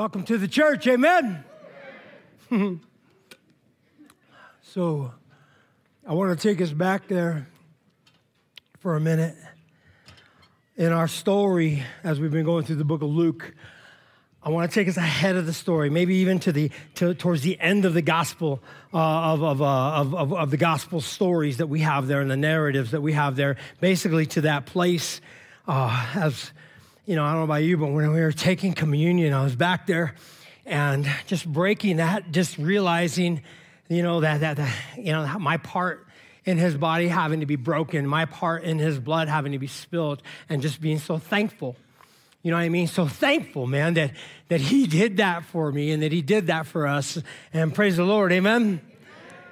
Welcome to the church, amen. so, I want to take us back there for a minute. In our story, as we've been going through the book of Luke, I want to take us ahead of the story, maybe even to the to, towards the end of the gospel uh, of of, uh, of, of of the gospel stories that we have there and the narratives that we have there, basically to that place uh, as you know, I don't know about you, but when we were taking communion, I was back there and just breaking that, just realizing, you know, that, that, that you know, my part in his body having to be broken, my part in his blood having to be spilled, and just being so thankful. You know what I mean? So thankful, man, that, that he did that for me and that he did that for us. And praise the Lord, amen.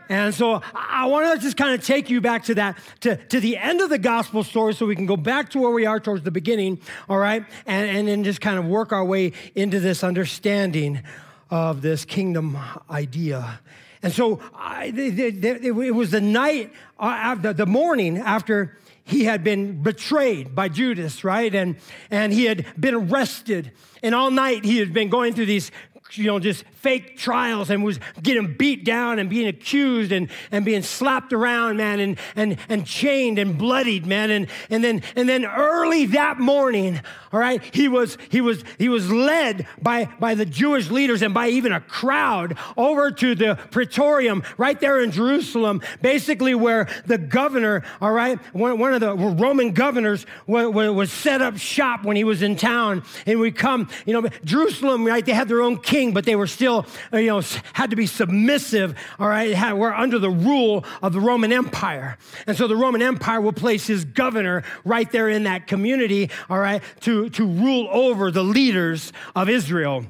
And so I want to just kind of take you back to that, to, to the end of the gospel story so we can go back to where we are towards the beginning, all right? And, and then just kind of work our way into this understanding of this kingdom idea. And so I, it was the night, uh, the morning after he had been betrayed by Judas, right? And, and he had been arrested. And all night he had been going through these you know, just fake trials and was getting beat down and being accused and, and being slapped around, man, and, and, and chained and bloodied, man. And, and then, and then early that morning, all right, he was, he was, he was led by, by the Jewish leaders and by even a crowd over to the praetorium right there in Jerusalem, basically where the governor, all right, one, one of the Roman governors was, was set up shop when he was in town. And we come, you know, Jerusalem, right, they had their own king king, but they were still, you know, had to be submissive, all right? Had, were under the rule of the Roman Empire. And so the Roman Empire will place his governor right there in that community, all right, to, to rule over the leaders of Israel.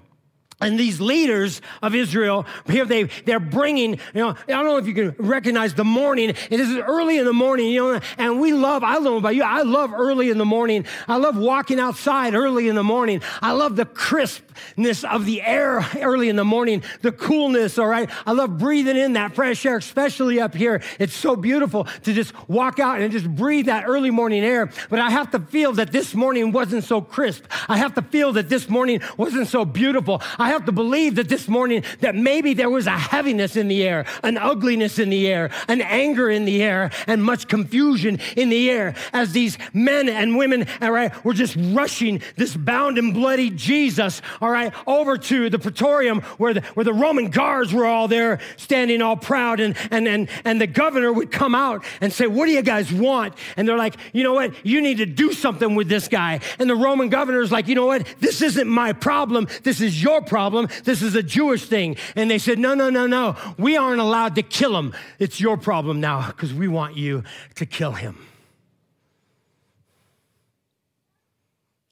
And these leaders of Israel, here they, they're bringing, you know, I don't know if you can recognize the morning. It is early in the morning, you know, and we love, I don't know about you, I love early in the morning. I love walking outside early in the morning. I love the crispness of the air early in the morning, the coolness, all right? I love breathing in that fresh air, especially up here. It's so beautiful to just walk out and just breathe that early morning air. But I have to feel that this morning wasn't so crisp. I have to feel that this morning wasn't so beautiful. I I have to believe that this morning that maybe there was a heaviness in the air, an ugliness in the air, an anger in the air, and much confusion in the air as these men and women, all right, were just rushing this bound and bloody Jesus, all right, over to the praetorium where the, where the Roman guards were all there standing all proud and, and, and, and the governor would come out and say, what do you guys want? And they're like, you know what? You need to do something with this guy. And the Roman governor's like, you know what? This isn't my problem. This is your problem problem. This is a Jewish thing. And they said, No, no, no, no. We aren't allowed to kill him. It's your problem now because we want you to kill him.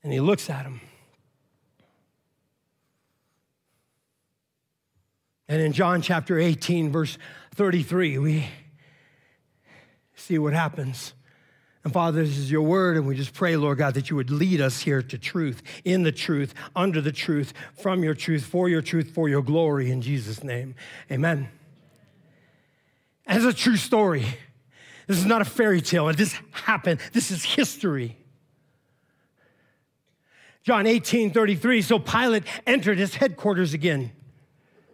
And he looks at him. And in John chapter 18, verse 33, we see what happens. And Father, this is your word, and we just pray, Lord God, that you would lead us here to truth, in the truth, under the truth, from your truth, for your truth, for your glory, in Jesus' name. Amen. As a true story. This is not a fairy tale. and this happened. This is history. John 18, 33. So Pilate entered his headquarters again.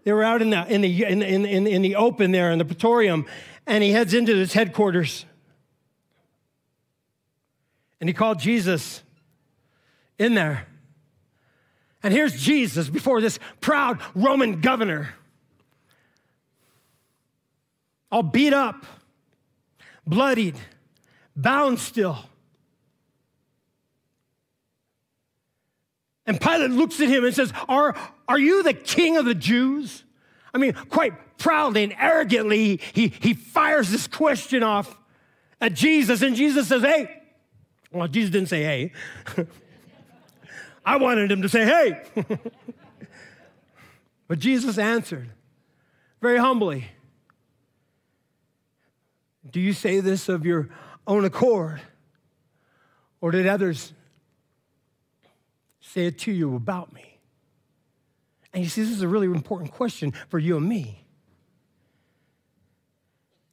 They were out in the, in the, in, in, in the open there in the praetorium, and he heads into his headquarters. And he called Jesus in there. And here's Jesus before this proud Roman governor, all beat up, bloodied, bound still. And Pilate looks at him and says, Are, are you the king of the Jews? I mean, quite proudly and arrogantly, he, he fires this question off at Jesus, and Jesus says, Hey, well, Jesus didn't say, hey. I wanted him to say, hey. but Jesus answered very humbly Do you say this of your own accord? Or did others say it to you about me? And you see, this is a really important question for you and me.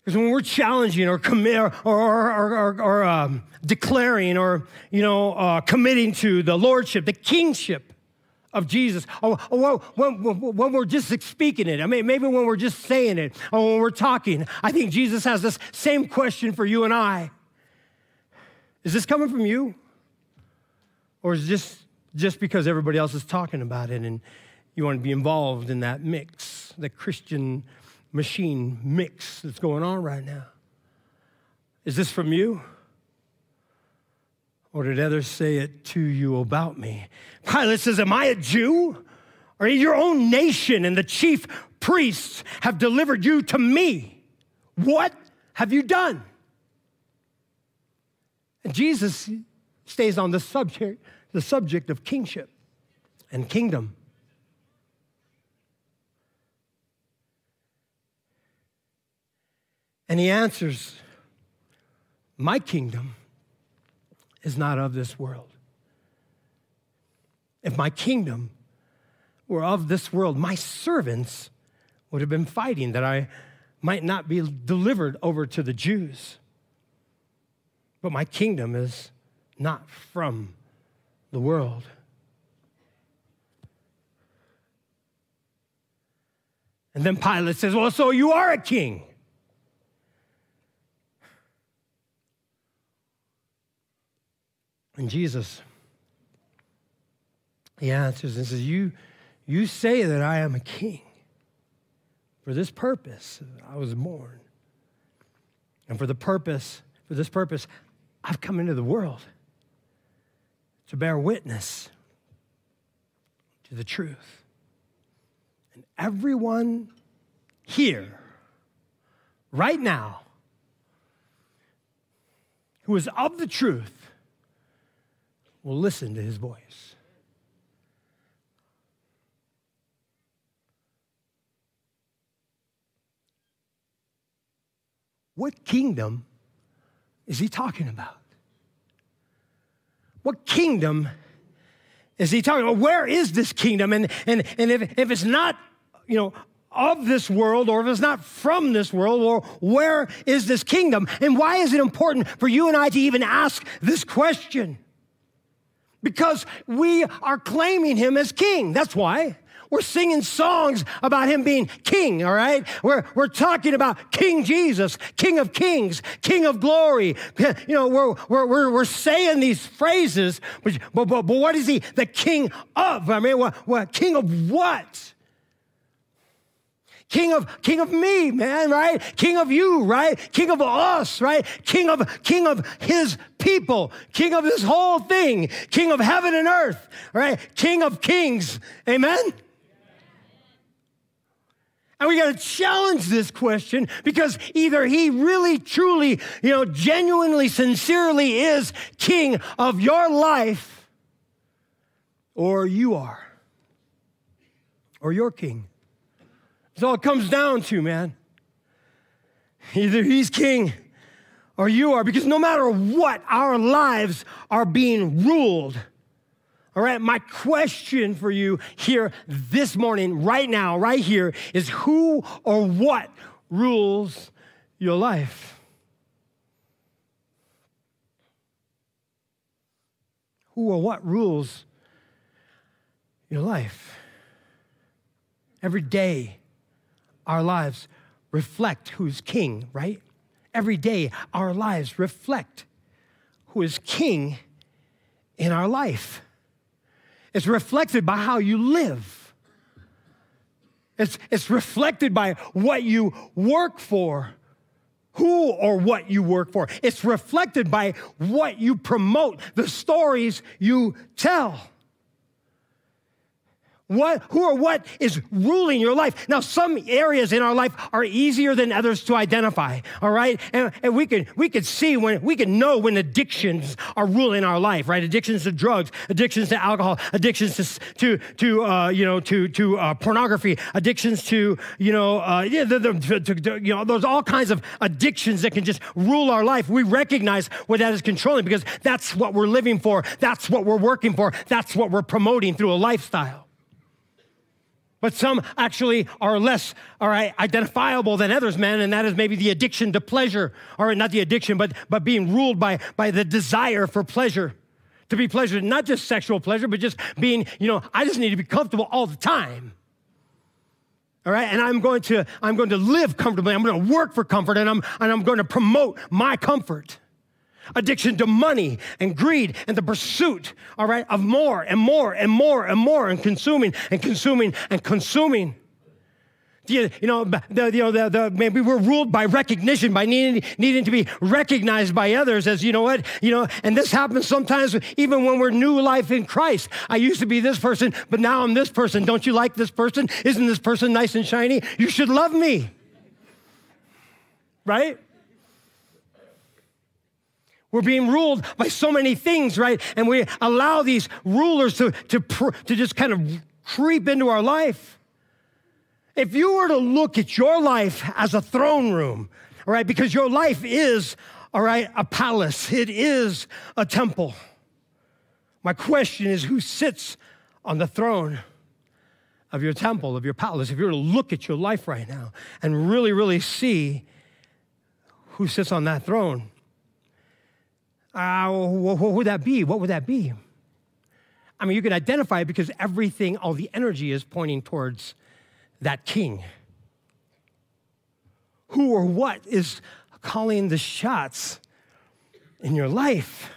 Because when we're challenging or commit or, or, or, or um, declaring or you know uh, committing to the lordship, the kingship of Jesus. Or, or when, when, we're just speaking it, I mean, maybe when we're just saying it, or when we're talking, I think Jesus has this same question for you and I. Is this coming from you? Or is this just because everybody else is talking about it and you want to be involved in that mix, the Christian machine mix that's going on right now? Is this from you? Or did others say it to you about me? Pilate says, Am I a Jew? Or your own nation and the chief priests have delivered you to me. What have you done? And Jesus stays on the subject, the subject of kingship and kingdom. And he answers, My kingdom is not of this world. If my kingdom were of this world, my servants would have been fighting that I might not be delivered over to the Jews. But my kingdom is not from the world. And then Pilate says, Well, so you are a king. And Jesus, he answers and says, You, you say that I am a king. For this purpose, I was born. And for the purpose, for this purpose, I've come into the world to bear witness to the truth. And everyone here, right now, who is of the truth, will listen to his voice. What kingdom is he talking about? What kingdom is he talking about? Where is this kingdom? And, and, and if, if it's not, you know, of this world or if it's not from this world or where is this kingdom? And why is it important for you and I to even ask this question? Because we are claiming him as king. That's why. We're singing songs about him being king, all right? We're, we're talking about King Jesus, King of kings, King of glory. You know, we're, we're, we're, we're saying these phrases, but, but, but, what is he the king of? I mean, what, what, king of what? King of King of me, man, right? King of you, right? King of us, right? King of King of his people, King of this whole thing, King of heaven and earth, right? King of kings. Amen. And we got to challenge this question because either he really, truly, you know, genuinely, sincerely is king of your life, or you are, or your king. That's all it comes down to, man. Either he's king or you are, because no matter what, our lives are being ruled. All right, my question for you here this morning, right now, right here, is who or what rules your life? Who or what rules your life? Every day, our lives reflect who's king, right? Every day, our lives reflect who is king in our life. It's reflected by how you live. It's, it's reflected by what you work for, who or what you work for. It's reflected by what you promote, the stories you tell. What, who or what is ruling your life? Now, some areas in our life are easier than others to identify, all right? And, and we can we can see when we can know when addictions are ruling our life, right? Addictions to drugs, addictions to alcohol, addictions to to, to uh, you know to to uh, pornography, addictions to you know uh, yeah, the, the, to, to, you know there's all kinds of addictions that can just rule our life. We recognize what that is controlling because that's what we're living for, that's what we're working for, that's what we're promoting through a lifestyle. But some actually are less, right, identifiable than others, man, and that is maybe the addiction to pleasure, or not the addiction, but, but being ruled by, by the desire for pleasure, to be pleasured, not just sexual pleasure, but just being, you know, I just need to be comfortable all the time. All right, and I'm going to I'm going to live comfortably. I'm going to work for comfort, and I'm and I'm going to promote my comfort. Addiction to money and greed and the pursuit, all right, of more and more and more and more and consuming and consuming and consuming. You, know, the, you know the, the, maybe we're ruled by recognition, by needing, needing to be recognized by others as, you know what, you know, and this happens sometimes even when we're new life in Christ. I used to be this person, but now I'm this person. Don't you like this person? Isn't this person nice and shiny? You should love me. Right? We're being ruled by so many things, right? And we allow these rulers to, to, to just kind of creep into our life. If you were to look at your life as a throne room, all right, because your life is, all right, a palace, it is a temple. My question is who sits on the throne of your temple, of your palace? If you were to look at your life right now and really, really see who sits on that throne, uh, what would that be? What would that be? I mean, you can identify it because everything, all the energy is pointing towards that king? Who or what is calling the shots in your life?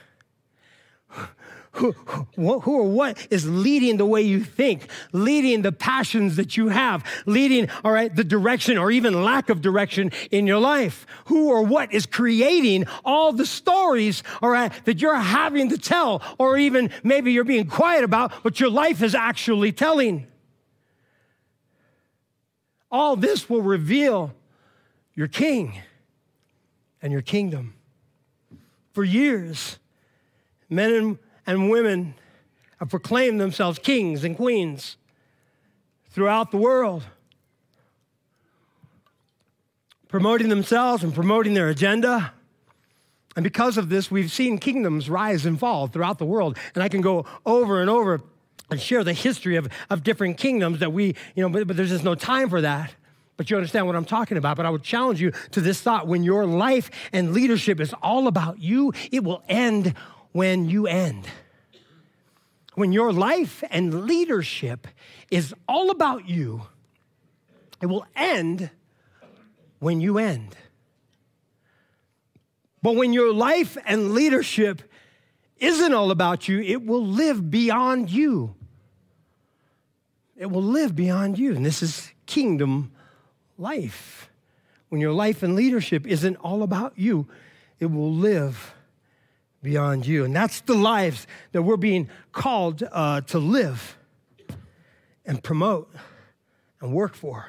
Who, who, who, or what is leading the way you think, leading the passions that you have, leading, all right, the direction or even lack of direction in your life? Who or what is creating all the stories, all right, that you're having to tell, or even maybe you're being quiet about, but your life is actually telling? All this will reveal your king and your kingdom. For years, men and women have proclaimed themselves kings and queens throughout the world, promoting themselves and promoting their agenda. And because of this, we've seen kingdoms rise and fall throughout the world. And I can go over and over and share the history of, of different kingdoms that we, you know, but, but there's just no time for that. But you understand what I'm talking about. But I would challenge you to this thought when your life and leadership is all about you, it will end when you end. When your life and leadership is all about you, it will end when you end. But when your life and leadership isn't all about you, it will live beyond you. It will live beyond you. And this is kingdom life. When your life and leadership isn't all about you, it will live beyond you. And that's the lives that we're being called uh, to live and promote and work for.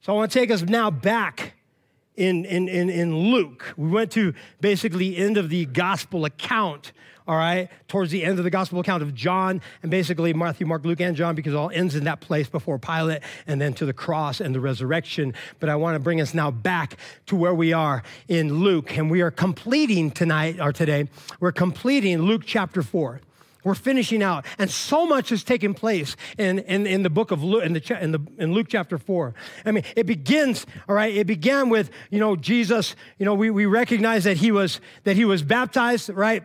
So I want to take us now back in, in, in, in Luke. We went to basically end of the gospel account all right, towards the end of the gospel account of John, and basically Matthew, Mark, Luke, and John, because it all ends in that place before Pilate and then to the cross and the resurrection. But I want to bring us now back to where we are in Luke, and we are completing tonight or today, we're completing Luke chapter 4. We're finishing out, and so much has taken place in, in, in the book of Luke, in, the, in, the, in Luke chapter 4. I mean, it begins, all right, it began with, you know, Jesus, you know, we, we recognize that he was, that he was baptized, right?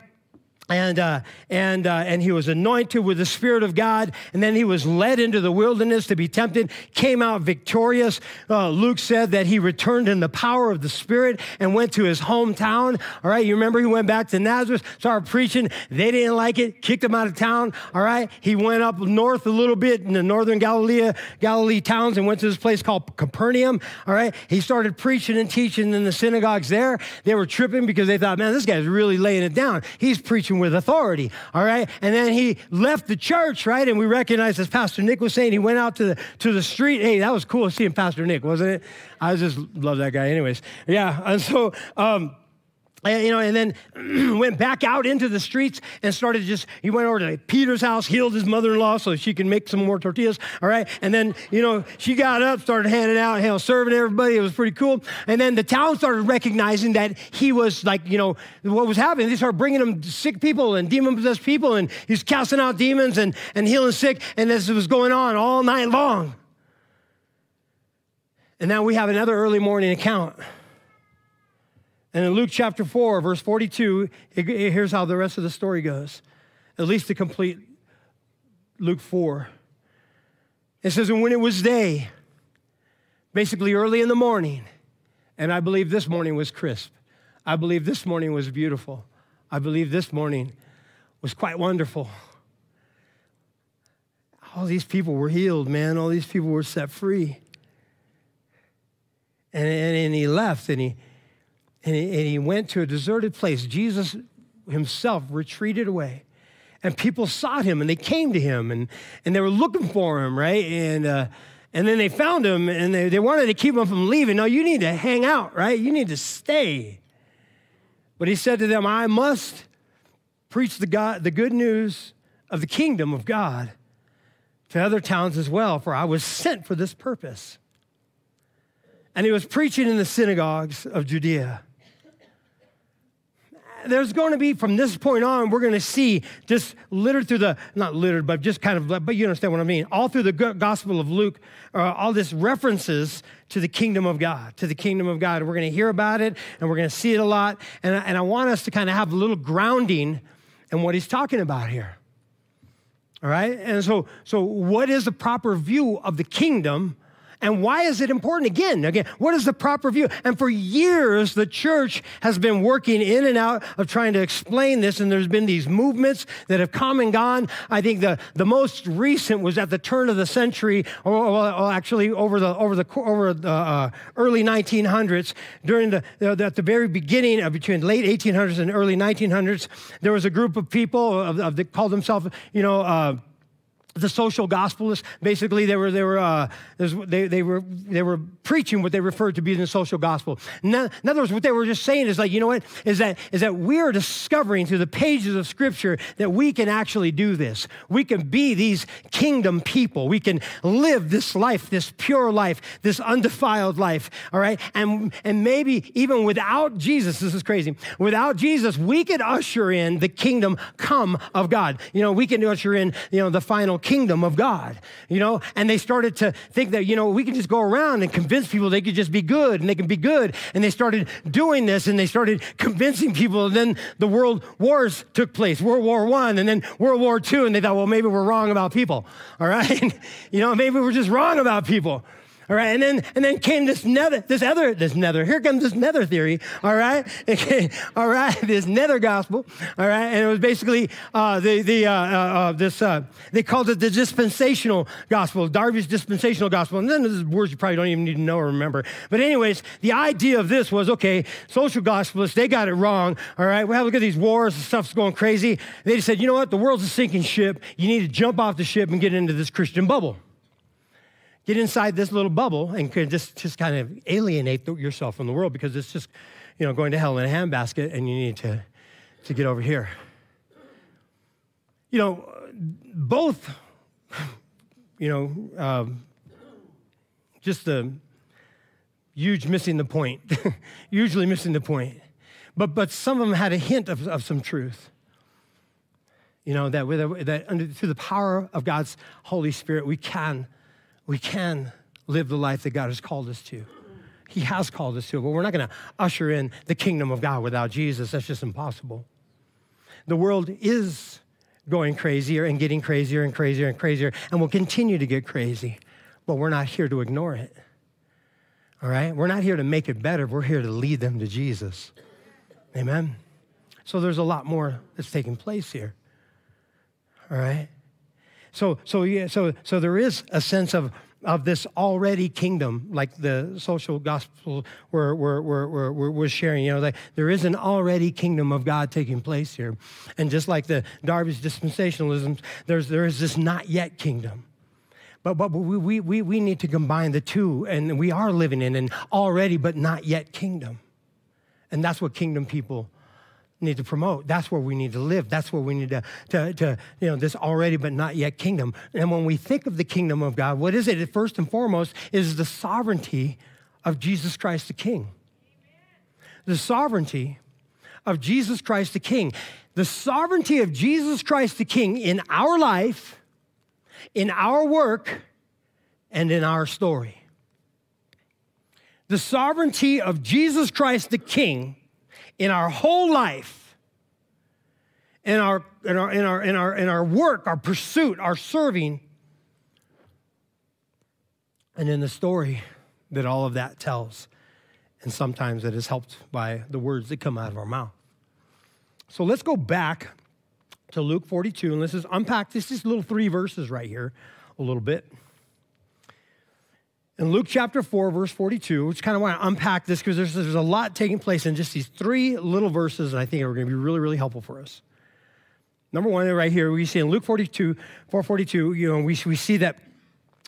And uh, and uh, and he was anointed with the spirit of God, and then he was led into the wilderness to be tempted. Came out victorious. Uh, Luke said that he returned in the power of the Spirit and went to his hometown. All right, you remember he went back to Nazareth, started preaching. They didn't like it, kicked him out of town. All right, he went up north a little bit in the northern Galilee, Galilee towns, and went to this place called Capernaum. All right, he started preaching and teaching in the synagogues there. They were tripping because they thought, man, this guy's really laying it down. He's preaching with authority, all right? And then he left the church, right? And we recognize, as Pastor Nick was saying, he went out to the, to the street. Hey, that was cool seeing Pastor Nick, wasn't it? I just love that guy anyways. Yeah, and so, um, and, you know, and then went back out into the streets and started just, he went over to Peter's house, healed his mother-in-law so she can make some more tortillas, all right? And then, you know, she got up, started handing out, you know, serving everybody. It was pretty cool. And then the town started recognizing that he was like, you know, what was happening. They started bringing him sick people and demon-possessed people, and he's casting out demons and, and healing sick, and this was going on all night long. And now we have another early morning account And in Luke chapter 4, verse 42, here's how the rest of the story goes, at least to complete Luke 4. It says, And when it was day, basically early in the morning, and I believe this morning was crisp. I believe this morning was beautiful. I believe this morning was quite wonderful. All these people were healed, man. All these people were set free. And, and, and he left and he, and he, and he went to a deserted place. Jesus himself retreated away. And people sought him and they came to him and, and they were looking for him, right? And, uh, and then they found him and they, they wanted to keep him from leaving. No, you need to hang out, right? You need to stay. But he said to them, I must preach the, God, the good news of the kingdom of God to other towns as well, for I was sent for this purpose. And he was preaching in the synagogues of Judea there's going to be from this point on, we're going to see just littered through the, not littered, but just kind of, but you understand what I mean. All through the Gospel of Luke, uh, all this references to the kingdom of God, to the kingdom of God. We're going to hear about it and we're going to see it a lot. And, and I want us to kind of have a little grounding in what he's talking about here. All right? And so, so what is the proper view of the kingdom? And why is it important? Again, again, what is the proper view? And for years, the church has been working in and out of trying to explain this, and there's been these movements that have come and gone. I think the, the most recent was at the turn of the century, or, or actually over the over the over the uh, early 1900s, during the, the, at the very beginning of between late 1800s and early 1900s, there was a group of people of, of that called themselves, you know. Uh, the social gospelists basically they were they were uh, they, they were they were preaching what they referred to being the social gospel. In other words what they were just saying is like you know what? Is that is that we're discovering through the pages of scripture that we can actually do this. We can be these kingdom people. We can live this life this pure life this undefiled life all right? And and maybe even without jesus this is crazy without jesus we could usher in the kingdom come of god. You know we can usher in you know the final kingdom of God, you know? And they started to think that, you know, we can just go around and convince people they could just be good and they can be good. And they started doing this and they started convincing people. And then the world wars took place, World War One and then World War Two. And they thought, well, maybe we're wrong about people, all right? you know, maybe we're just wrong about people. All right, and then and then came this nether, this other, this nether. Here comes this nether theory. All right, all right, this nether gospel. All right, and it was basically uh, the the uh, uh, uh this uh, they called it the dispensational gospel, Darby's dispensational gospel. And then there's words you probably don't even need to know or remember. But anyways, the idea of this was okay, social gospelists they got it wrong. All right, we well look at these wars and stuff's going crazy. They just said, you know what, the world's a sinking ship. You need to jump off the ship and get into this Christian bubble get inside this little bubble and just, just kind of alienate yourself from the world because it's just, you know, going to hell in a handbasket and you need to, to get over here. You know, both, you know, um, just a huge missing the point, usually missing the point. But, but some of them had a hint of, of some truth. You know, that, with, that under, through the power of God's Holy Spirit, we can we can live the life that God has called us to. He has called us to, but we're not going to usher in the kingdom of God without Jesus. That's just impossible. The world is going crazier and getting crazier and crazier and crazier and will continue to get crazy, but we're not here to ignore it. All right? We're not here to make it better. We're here to lead them to Jesus. Amen? So there's a lot more that's taking place here. All right? So, so, yeah, so, so there is a sense of, of this already kingdom, like the social gospel we're, we're, we're, we're, we're sharing. You know, there is an already kingdom of God taking place here. And just like the Darby's dispensationalism, there's, there is this not yet kingdom. But, but we, we, we need to combine the two, and we are living in an already but not yet kingdom. And that's what kingdom people need to promote. That's where we need to live. That's where we need to, to, to, you know, this already but not yet kingdom. And when we think of the kingdom of God, what is it? First and foremost is the sovereignty of Jesus Christ the King. The sovereignty of Jesus Christ the King. The sovereignty of Jesus Christ the King in our life, in our work, and in our story. The sovereignty of Jesus Christ the King in our whole life, in our, in our, in our, in our, in our work, our pursuit, our serving, and in the story that all of that tells. And sometimes it is helped by the words that come out of our mouth. So let's go back to Luke 42 and let's just unpack this, just little three verses right here a little bit. In Luke chapter 4, verse 42, which kind of want to unpack this because there's, there's a lot taking place in just these three little verses, and I think are going to be really, really helpful for us. Number one, right here, we see in Luke 42, 442, you know, we, we see that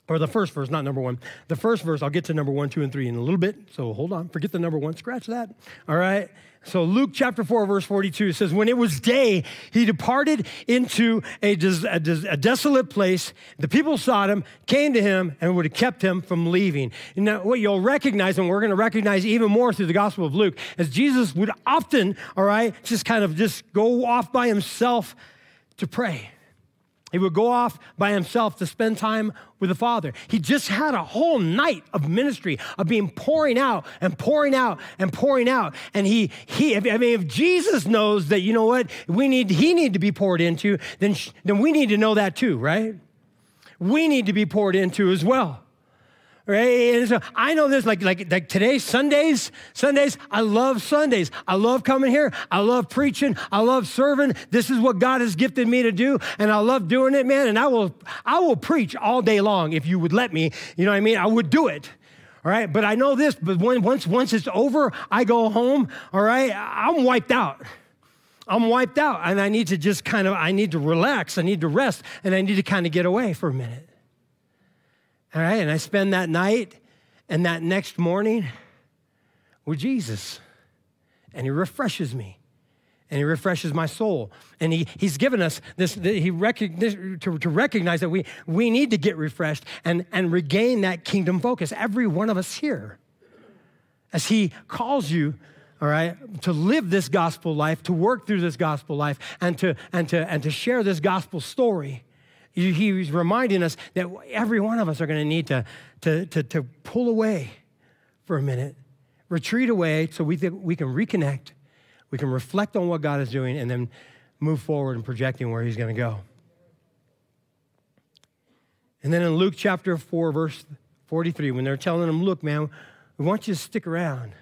or the first verse, not number one. The first verse, I'll get to number one, two, and three in a little bit. So hold on, forget the number one, scratch that. All right. So Luke chapter 4, verse 42 says, When it was day, he departed into a, des- a, des- a desolate place. The people saw him, came to him, and would have kept him from leaving. And now, what you'll recognize, and we're going to recognize even more through the Gospel of Luke, is Jesus would often, all right, just kind of just go off by himself to pray. He would go off by himself to spend time with the Father. He just had a whole night of ministry, of being pouring out and pouring out and pouring out. And he, he I mean, if Jesus knows that, you know what, we need, he need to be poured into, then, then we need to know that too, right? We need to be poured into as well right? I know this, like, like, like today, Sundays, Sundays, I love Sundays. I love coming here. I love preaching. I love serving. This is what God has gifted me to do. And I love doing it, man. And I will, I will preach all day long if you would let me. You know what I mean? I would do it. All right. But I know this, but when, once, once it's over, I go home. All right. I'm wiped out. I'm wiped out and I need to just kind of, I need to relax. I need to rest and I need to kind of get away for a minute. All right, and I spend that night and that next morning with Jesus. And he refreshes me. And he refreshes my soul. And he, he's given us this, he to, to recognize that we, we need to get refreshed and, and regain that kingdom focus. Every one of us here. As he calls you, all right, to live this gospel life, to work through this gospel life, and to, and to, and to share this gospel story He's reminding us that every one of us are going to need to, to, to, to pull away for a minute, retreat away so we, we can reconnect, we can reflect on what God is doing, and then move forward and projecting where He's going to go. And then in Luke chapter 4, verse 43, when they're telling him, Look, man, we want you to stick around.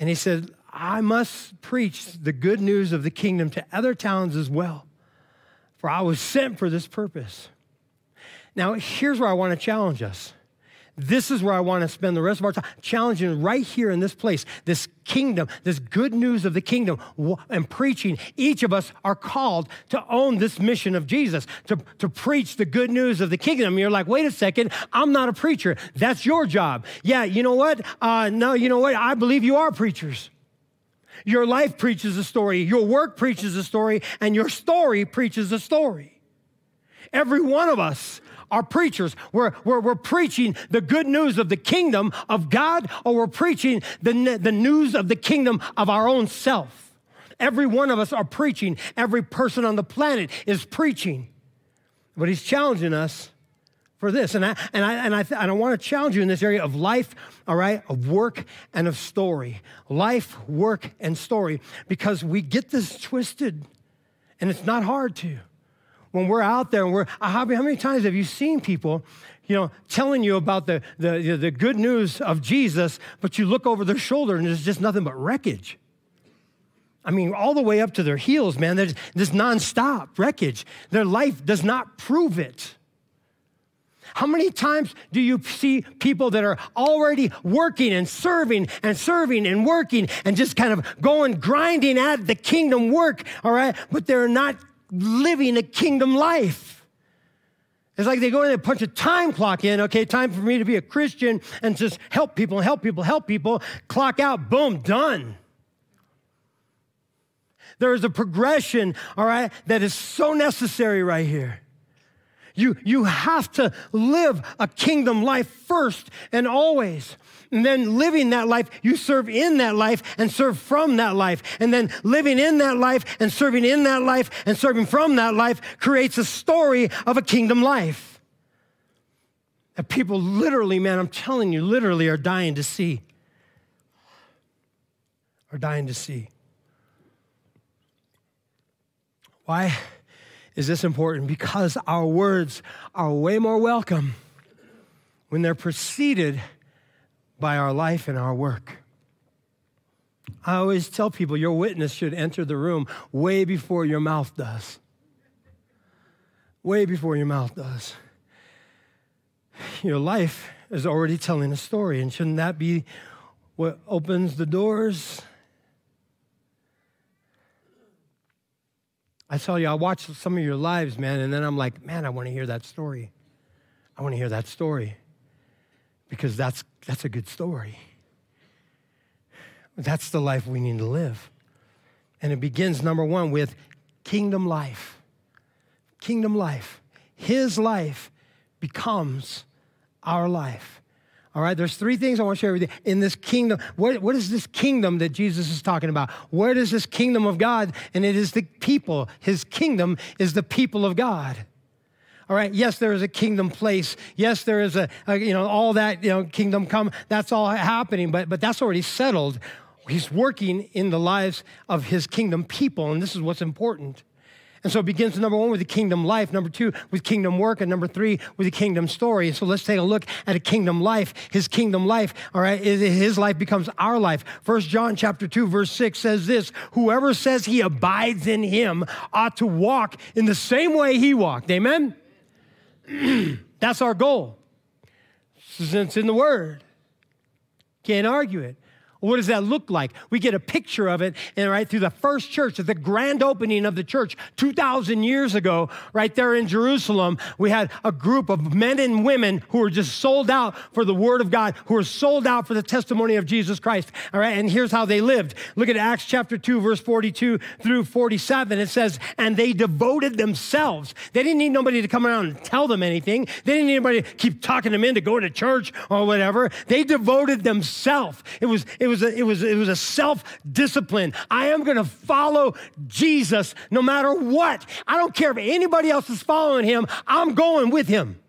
And he said, I must preach the good news of the kingdom to other towns as well for I was sent for this purpose. Now, here's where I want to challenge us. This is where I want to spend the rest of our time challenging right here in this place, this kingdom, this good news of the kingdom, and preaching. Each of us are called to own this mission of Jesus, to, to preach the good news of the kingdom. You're like, wait a second, I'm not a preacher. That's your job. Yeah, you know what? Uh, no, you know what? I believe you are preachers. Your life preaches a story, your work preaches a story, and your story preaches a story. Every one of us are preachers. We're, we're, we're preaching the good news of the kingdom of God, or we're preaching the, the news of the kingdom of our own self. Every one of us are preaching. Every person on the planet is preaching. But he's challenging us for this. And I, and I, and I, and I want to challenge you in this area of life, all right, of work and of story. Life, work, and story, because we get this twisted, and it's not hard to. When we're out there and we're, uh, how many times have you seen people, you know, telling you about the, the, the good news of Jesus, but you look over their shoulder and there's just nothing but wreckage? I mean, all the way up to their heels, man. There's this nonstop wreckage. Their life does not prove it. How many times do you see people that are already working and serving and serving and working and just kind of going grinding at the kingdom work, all right, but they're not living a kingdom life? It's like they go in and punch a time clock in, okay, time for me to be a Christian and just help people, help people, help people, clock out, boom, done. There is a progression, all right, that is so necessary right here. You, you have to live a kingdom life first and always. And then living that life, you serve in that life and serve from that life. And then living in that life and serving in that life and serving from that life creates a story of a kingdom life. That people literally, man, I'm telling you, literally are dying to see. are dying to see. Why is this important? Because our words are way more welcome when they're preceded by our life and our work. I always tell people your witness should enter the room way before your mouth does. Way before your mouth does. Your life is already telling a story, and shouldn't that be what opens the doors? I tell you, I watch some of your lives, man, and then I'm like, man, I want to hear that story. I want to hear that story because that's, that's a good story. That's the life we need to live. And it begins, number one, with kingdom life. Kingdom life. His life becomes our life. All right, there's three things I want to share with you in this kingdom. What, what is this kingdom that Jesus is talking about? Where is this kingdom of God? And it is the people. His kingdom is the people of God. All right, yes, there is a kingdom place. Yes, there is a, a you know, all that, you know, kingdom come. That's all happening, but, but that's already settled. He's working in the lives of his kingdom people, and this is what's important. And so it begins number one with the kingdom life, number two with kingdom work, and number three with the kingdom story. And so let's take a look at a kingdom life. His kingdom life, all right, his life becomes our life. First John chapter 2, verse 6 says this whoever says he abides in him ought to walk in the same way he walked. Amen? That's our goal. Since in the word. Can't argue it. What does that look like? We get a picture of it, and right through the first church, at the grand opening of the church 2,000 years ago, right there in Jerusalem, we had a group of men and women who were just sold out for the Word of God, who were sold out for the testimony of Jesus Christ. All right, and here's how they lived. Look at Acts chapter 2, verse 42 through 47. It says, And they devoted themselves. They didn't need nobody to come around and tell them anything, they didn't need anybody to keep talking them into going to church or whatever. They devoted themselves. It was, it was was a, it was, it was a self discipline. I am going to follow Jesus no matter what. I don't care if anybody else is following him, I'm going with him.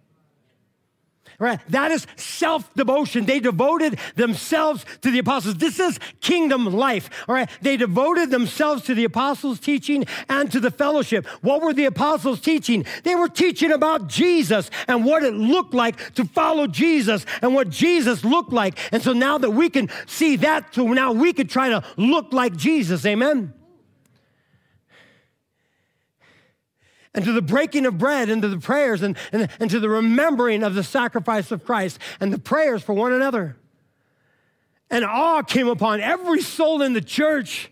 Right? That is self devotion. They devoted themselves to the apostles. This is kingdom life. All right? They devoted themselves to the apostles' teaching and to the fellowship. What were the apostles teaching? They were teaching about Jesus and what it looked like to follow Jesus and what Jesus looked like. And so now that we can see that, so now we could try to look like Jesus. Amen? And to the breaking of bread and to the prayers and, and, and to the remembering of the sacrifice of Christ and the prayers for one another. And awe came upon every soul in the church.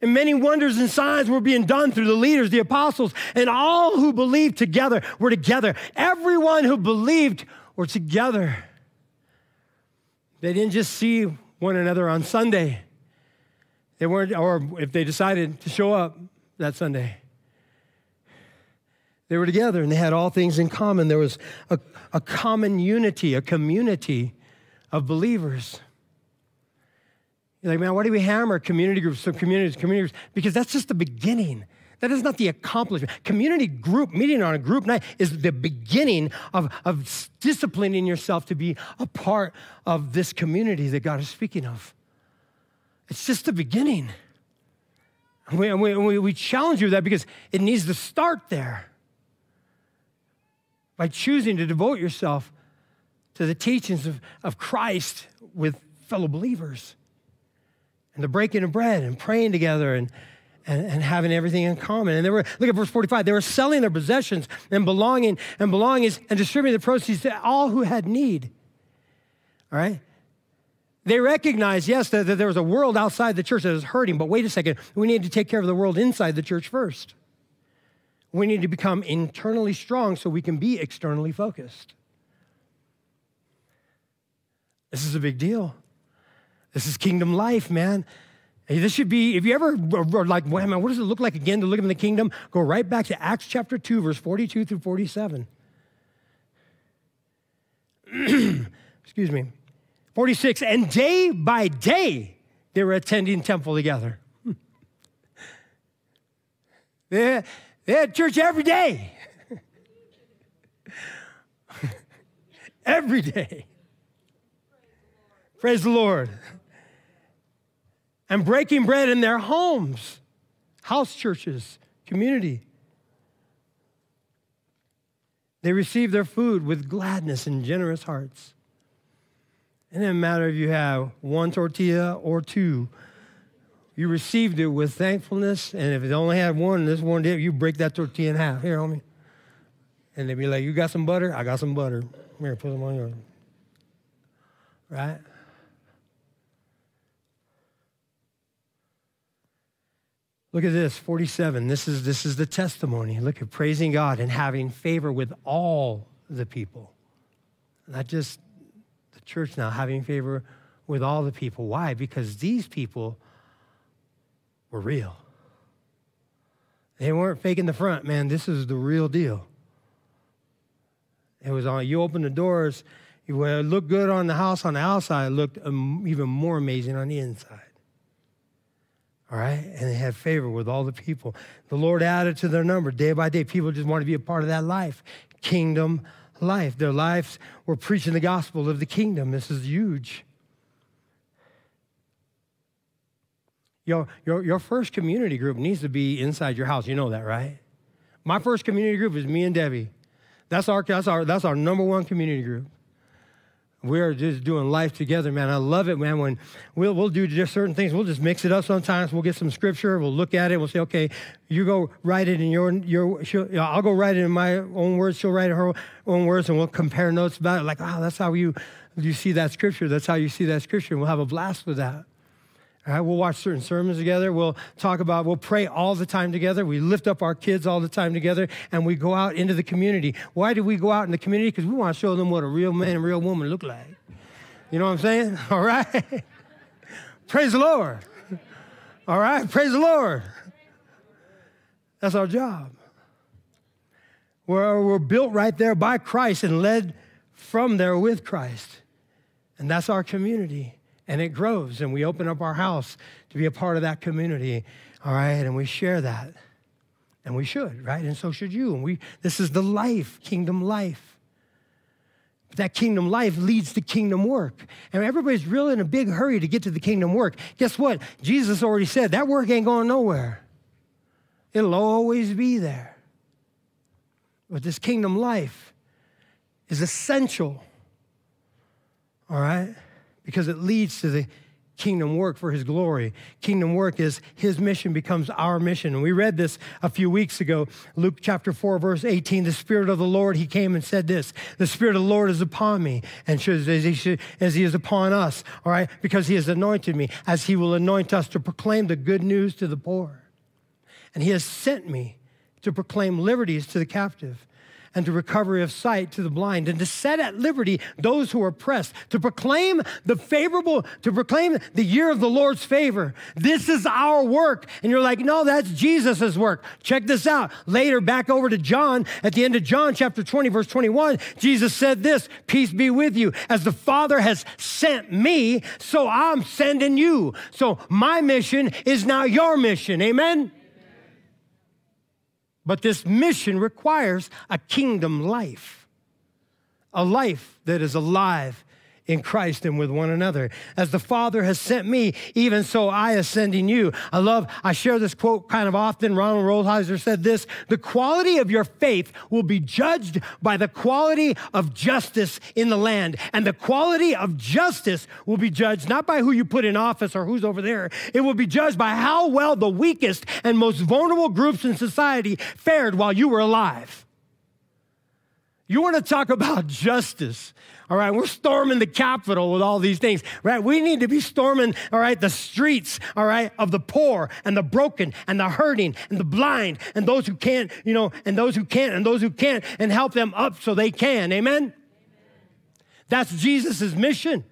And many wonders and signs were being done through the leaders, the apostles, and all who believed together were together. Everyone who believed were together. They didn't just see one another on Sunday. They weren't, or if they decided to show up that Sunday. They were together and they had all things in common. There was a, a common unity, a community of believers. You're like, man, why do we hammer community groups, so communities, communities? Because that's just the beginning. That is not the accomplishment. Community group, meeting on a group night, is the beginning of, of disciplining yourself to be a part of this community that God is speaking of. It's just the beginning. We, we, we challenge you with that because it needs to start there by choosing to devote yourself to the teachings of, of Christ with fellow believers and the breaking of bread and praying together and, and, and, having everything in common. And they were, look at verse 45, they were selling their possessions and belonging and belongings and distributing the proceeds to all who had need. All right? They recognized, yes, that, that there was a world outside the church that was hurting, but wait a second, we need to take care of the world inside the church first. We need to become internally strong so we can be externally focused. This is a big deal. This is kingdom life, man. This should be, if you ever are like, well, man, what does it look like again to live in the kingdom? Go right back to Acts chapter 2, verse 42 through 47. Excuse me. 46, and day by day they were attending temple together. they, they had church every day. every day. Praise the Lord. and breaking bread in their homes, house churches, community. They received their food with gladness and generous hearts. It doesn't matter if you have one tortilla or two. You received it with thankfulness, and if it only had one, this one did, you break that tortilla in half. Here, homie. And they'd be like, You got some butter? I got some butter. Here, put them on yours. Right? Look at this, 47. This is, this is the testimony. Look at praising God and having favor with all the people. Not just the church now, having favor with all the people. Why? Because these people were real. They weren't faking the front, man. This is the real deal. It was on, you open the doors, it looked good on the house on the outside, it looked um, even more amazing on the inside. All right? And they had favor with all the people. The Lord added to their number day by day. People just want to be a part of that life, kingdom life. Their lives were preaching the gospel of the kingdom. This is huge. Your, your, your first community group needs to be inside your house. You know that, right? My first community group is me and Debbie. That's our, that's our, that's our number one community group. We're just doing life together, man. I love it, man. When we'll, we'll do just certain things, we'll just mix it up sometimes. We'll get some scripture, we'll look at it, we'll say, okay, you go write it in your, your I'll go write it in my own words, she'll write her own words, and we'll compare notes about it. Like, oh, that's how you, you see that scripture. That's how you see that scripture. And we'll have a blast with that. Right, we'll watch certain sermons together. We'll talk about, we'll pray all the time together. We lift up our kids all the time together, and we go out into the community. Why do we go out in the community? Because we want to show them what a real man and real woman look like. You know what I'm saying? All right? Praise the Lord. All right? Praise the Lord. That's our job. We're, we're built right there by Christ and led from there with Christ. And that's our community and it grows and we open up our house to be a part of that community all right and we share that and we should right and so should you and we this is the life kingdom life that kingdom life leads to kingdom work. And everybody's really in a big hurry to get to the kingdom work. Guess what? Jesus already said that work ain't going nowhere. It'll always be there. But this kingdom life is essential. All right? Because it leads to the kingdom work for his glory. Kingdom work is his mission becomes our mission. And we read this a few weeks ago, Luke chapter 4, verse 18. The Spirit of the Lord, he came and said this The Spirit of the Lord is upon me, and as he, should, as he is upon us, all right, because he has anointed me, as he will anoint us to proclaim the good news to the poor. And he has sent me to proclaim liberties to the captive and to recovery of sight to the blind, and to set at liberty those who are oppressed, to proclaim the favorable, to proclaim the year of the Lord's favor. This is our work. And you're like, no, that's Jesus's work. Check this out. Later, back over to John, at the end of John chapter 20, verse 21, Jesus said this Peace be with you. As the Father has sent me, so I'm sending you. So my mission is now your mission. Amen? But this mission requires a kingdom life, a life that is alive in Christ and with one another. As the Father has sent me, even so I am sending you. I love, I share this quote kind of often. Ronald Rolheiser said this The quality of your faith will be judged by the quality of justice in the land. And the quality of justice will be judged not by who you put in office or who's over there, it will be judged by how well the weakest and most vulnerable groups in society fared while you were alive. You want to talk about justice. All right, we're storming the Capitol with all these things, right? We need to be storming, all right, the streets, all right, of the poor and the broken and the hurting and the blind and those who can't, you know, and those who can't and those who can't and help them up so they can. Amen? Amen. That's Jesus' mission.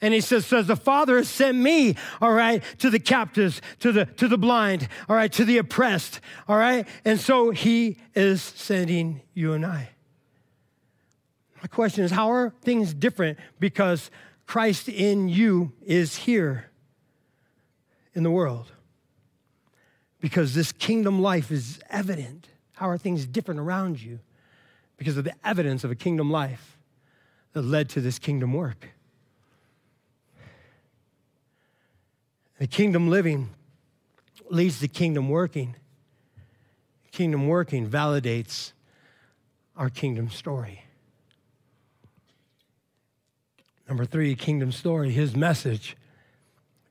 And he says, says, the Father has sent me, all right, to the captives, to the to the blind, all right, to the oppressed, all right? And so he is sending you and I. My question is, how are things different because Christ in you is here in the world? Because this kingdom life is evident. How are things different around you? Because of the evidence of a kingdom life that led to this kingdom work. The kingdom living leads to kingdom working. Kingdom working validates our kingdom story. Number three, kingdom story, his message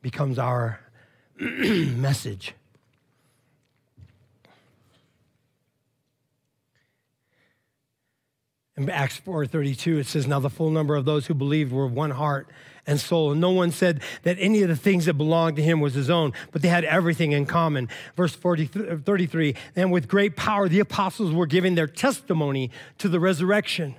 becomes our message. In Acts 4:32 it says now the full number of those who believed were of one heart and soul and no one said that any of the things that belonged to him was his own but they had everything in common. Verse 40, 33 and with great power the apostles were giving their testimony to the resurrection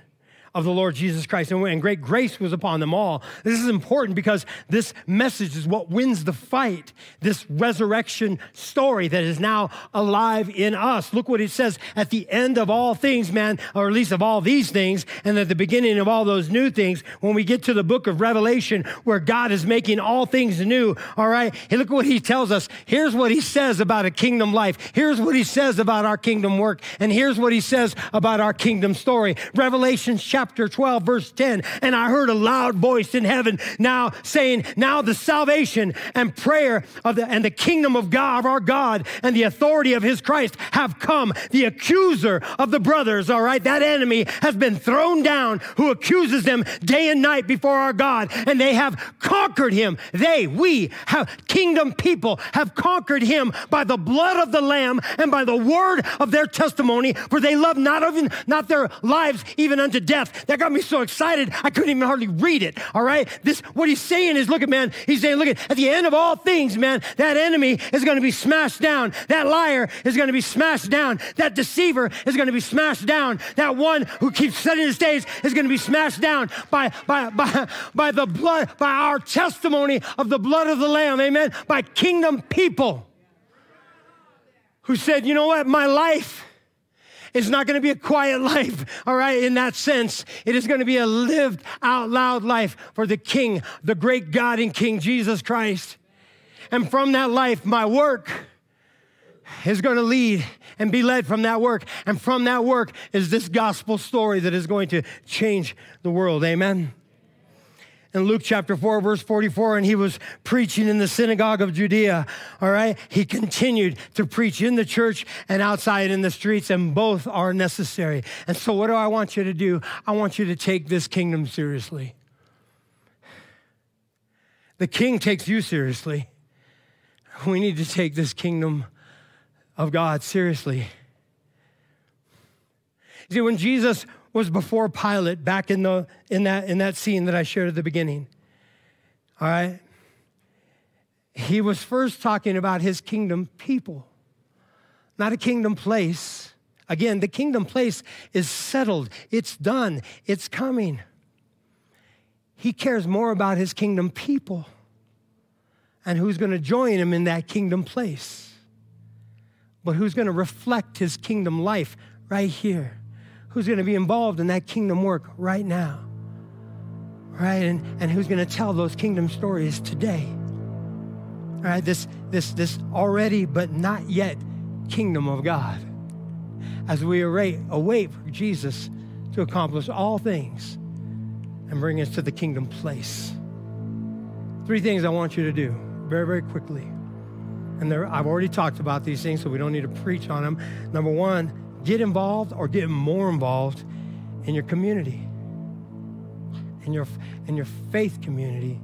of the Lord Jesus Christ, and great grace was upon them all. This is important because this message is what wins the fight, this resurrection story that is now alive in us. Look what it says at the end of all things, man, or at least of all these things, and at the beginning of all those new things, when we get to the book of Revelation, where God is making all things new, all right? Hey, look what he tells us. Here's what he says about a kingdom life. Here's what he says about our kingdom work. And here's what he says about our kingdom story. Revelation chapter chapter 12, verse 10. And I heard a loud voice in heaven now saying, Now the salvation and prayer of the and the kingdom of God, of our God, and the authority of his Christ have come. The accuser of the brothers, all right, that enemy has been thrown down who accuses them day and night before our God, and they have conquered him. They, we have kingdom people have conquered him by the blood of the Lamb and by the word of their testimony, for they love not even not their lives even unto death that got me so excited I couldn't even hardly read it. All right. This what he's saying is, look at man. He's saying, look at at the end of all things, man. That enemy is going to be smashed down. That liar is going to be smashed down. That deceiver is going to be smashed down. That one who keeps setting the stage is going to be smashed down by by by by the blood, by our testimony of the blood of the Lamb. Amen. By kingdom people who said, you know what, my life it's not going to be a quiet life, all right, in that sense. It is going to be a lived out loud life for the King, the great God and King Jesus Christ. And from that life, my work is going to lead and be led from that work. And from that work is this gospel story that is going to change the world. Amen in Luke chapter 4, verse 44, and he was preaching in the synagogue of Judea. All right. He continued to preach in the church and outside in the streets, and both are necessary. And so, what do I want you to do? I want you to take this kingdom seriously. The king takes you seriously. We need to take this kingdom of God seriously. See, when Jesus was before Pilate back in, the, in, that, in that scene that I shared at the beginning. All right? He was first talking about his kingdom people, not a kingdom place. Again, the kingdom place is settled, it's done, it's coming. He cares more about his kingdom people and who's going to join him in that kingdom place, but who's going to reflect his kingdom life right here who's going to be involved in that kingdom work right now, right? And, and who's going to tell those kingdom stories today. All right, this, this, this already but not yet kingdom of God. As we await, await for Jesus to accomplish all things and bring us to the kingdom place. Three things I want you to do very, very quickly. And there, I've already talked about these things, so we don't need to preach on them. Number one, get involved or get more involved in your community, in your, in your faith community,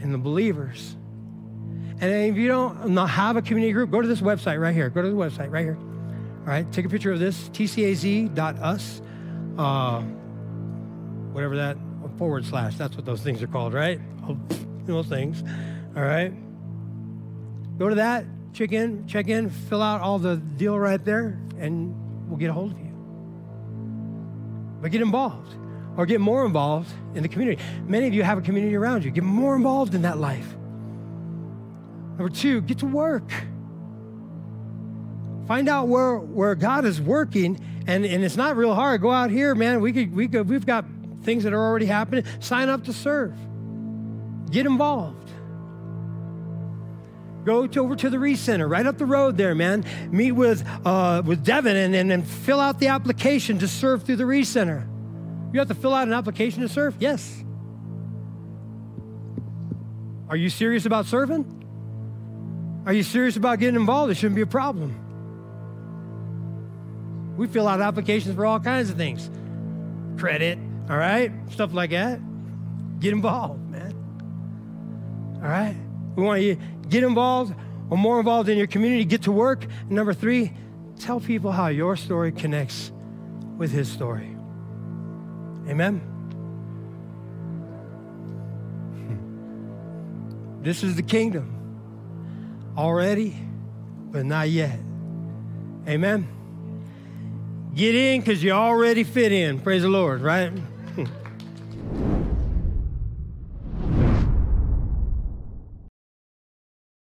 in the believers. And if you don't not have a community group, go to this website right here. Go to the website right here. All right, take a picture of this, tcaz.us, uh, whatever that, forward slash, that's what those things are called, right? Those things. All right. Go to that, check in, check in, fill out all the deal right there, and we'll get a hold of you. But get involved or get more involved in the community. Many of you have a community around you. Get more involved in that life. Number two, get to work. Find out where, where God is working, and, and it's not real hard. Go out here, man. We could, we could, we've got things that are already happening. Sign up to serve. Get involved. Go to, over to the Recenter, right up the road there, man. Meet with, uh, with Devin and, and, and fill out the application to serve through the Recenter. You have to fill out an application to serve? Yes. Are you serious about serving? Are you serious about getting involved? It shouldn't be a problem. We fill out applications for all kinds of things credit, all right? Stuff like that. Get involved, man. All right? We want you get involved or more involved in your community, get to work. And number three, tell people how your story connects with his story. Amen? This is the kingdom already, but not yet. Amen? Get in because you already fit in. Praise the Lord, right?